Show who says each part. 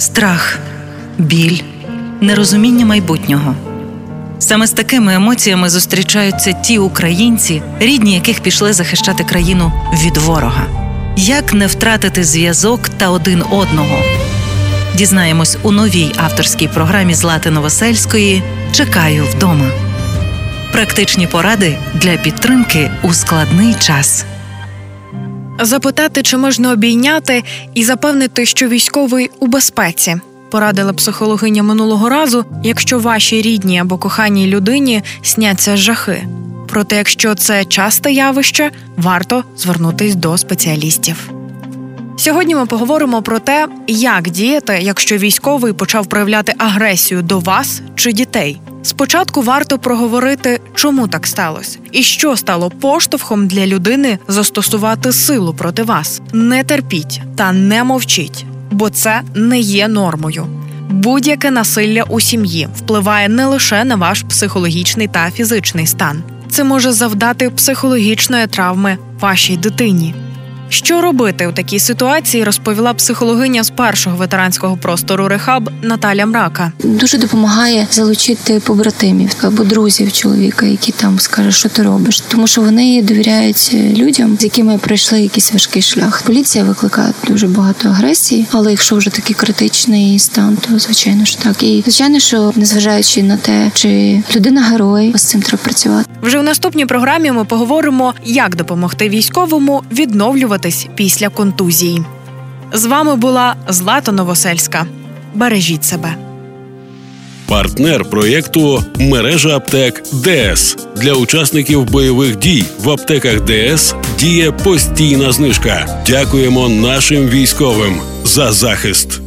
Speaker 1: страх, біль, нерозуміння майбутнього. Саме з такими емоціями зустрічаються ті українці, рідні яких пішли захищати країну від ворога. Як не втратити зв'язок та один одного? Дізнаємось у новій авторській програмі Злати Новосельської Чекаю вдома. Практичні поради для підтримки у складний час.
Speaker 2: Запитати, чи можна обійняти, і запевнити, що військовий у безпеці. Порадила психологиня минулого разу, якщо вашій рідній або коханій людині сняться жахи. Проте, якщо це часте явище, варто звернутись до спеціалістів. Сьогодні ми поговоримо про те, як діяти, якщо військовий почав проявляти агресію до вас чи дітей. Спочатку варто проговорити, чому так сталося, і що стало поштовхом для людини застосувати силу проти вас. Не терпіть та не мовчіть, бо це не є нормою. Будь-яке насилля у сім'ї впливає не лише на ваш психологічний та фізичний стан. Це може завдати психологічної травми вашій дитині. Що робити у такій ситуації, розповіла психологиня з першого ветеранського простору Рехаб Наталя Мрака.
Speaker 3: Дуже допомагає залучити побратимів або друзів чоловіка, які там скажуть, що ти робиш, тому що вони довіряють людям, з якими пройшли якийсь важкий шлях. Поліція викликає дуже багато агресії, але якщо вже такий критичний стан, то звичайно ж так. І звичайно, що незважаючи на те, чи людина герой, з цим треба працювати.
Speaker 2: Вже в наступній програмі ми поговоримо, як допомогти військовому відновлювати після контузії. З вами була Злата Новосельська. Бережіть себе.
Speaker 4: Партнер проєкту мережа аптек ДС для учасників бойових дій в аптеках ДС діє постійна знижка. Дякуємо нашим військовим за захист.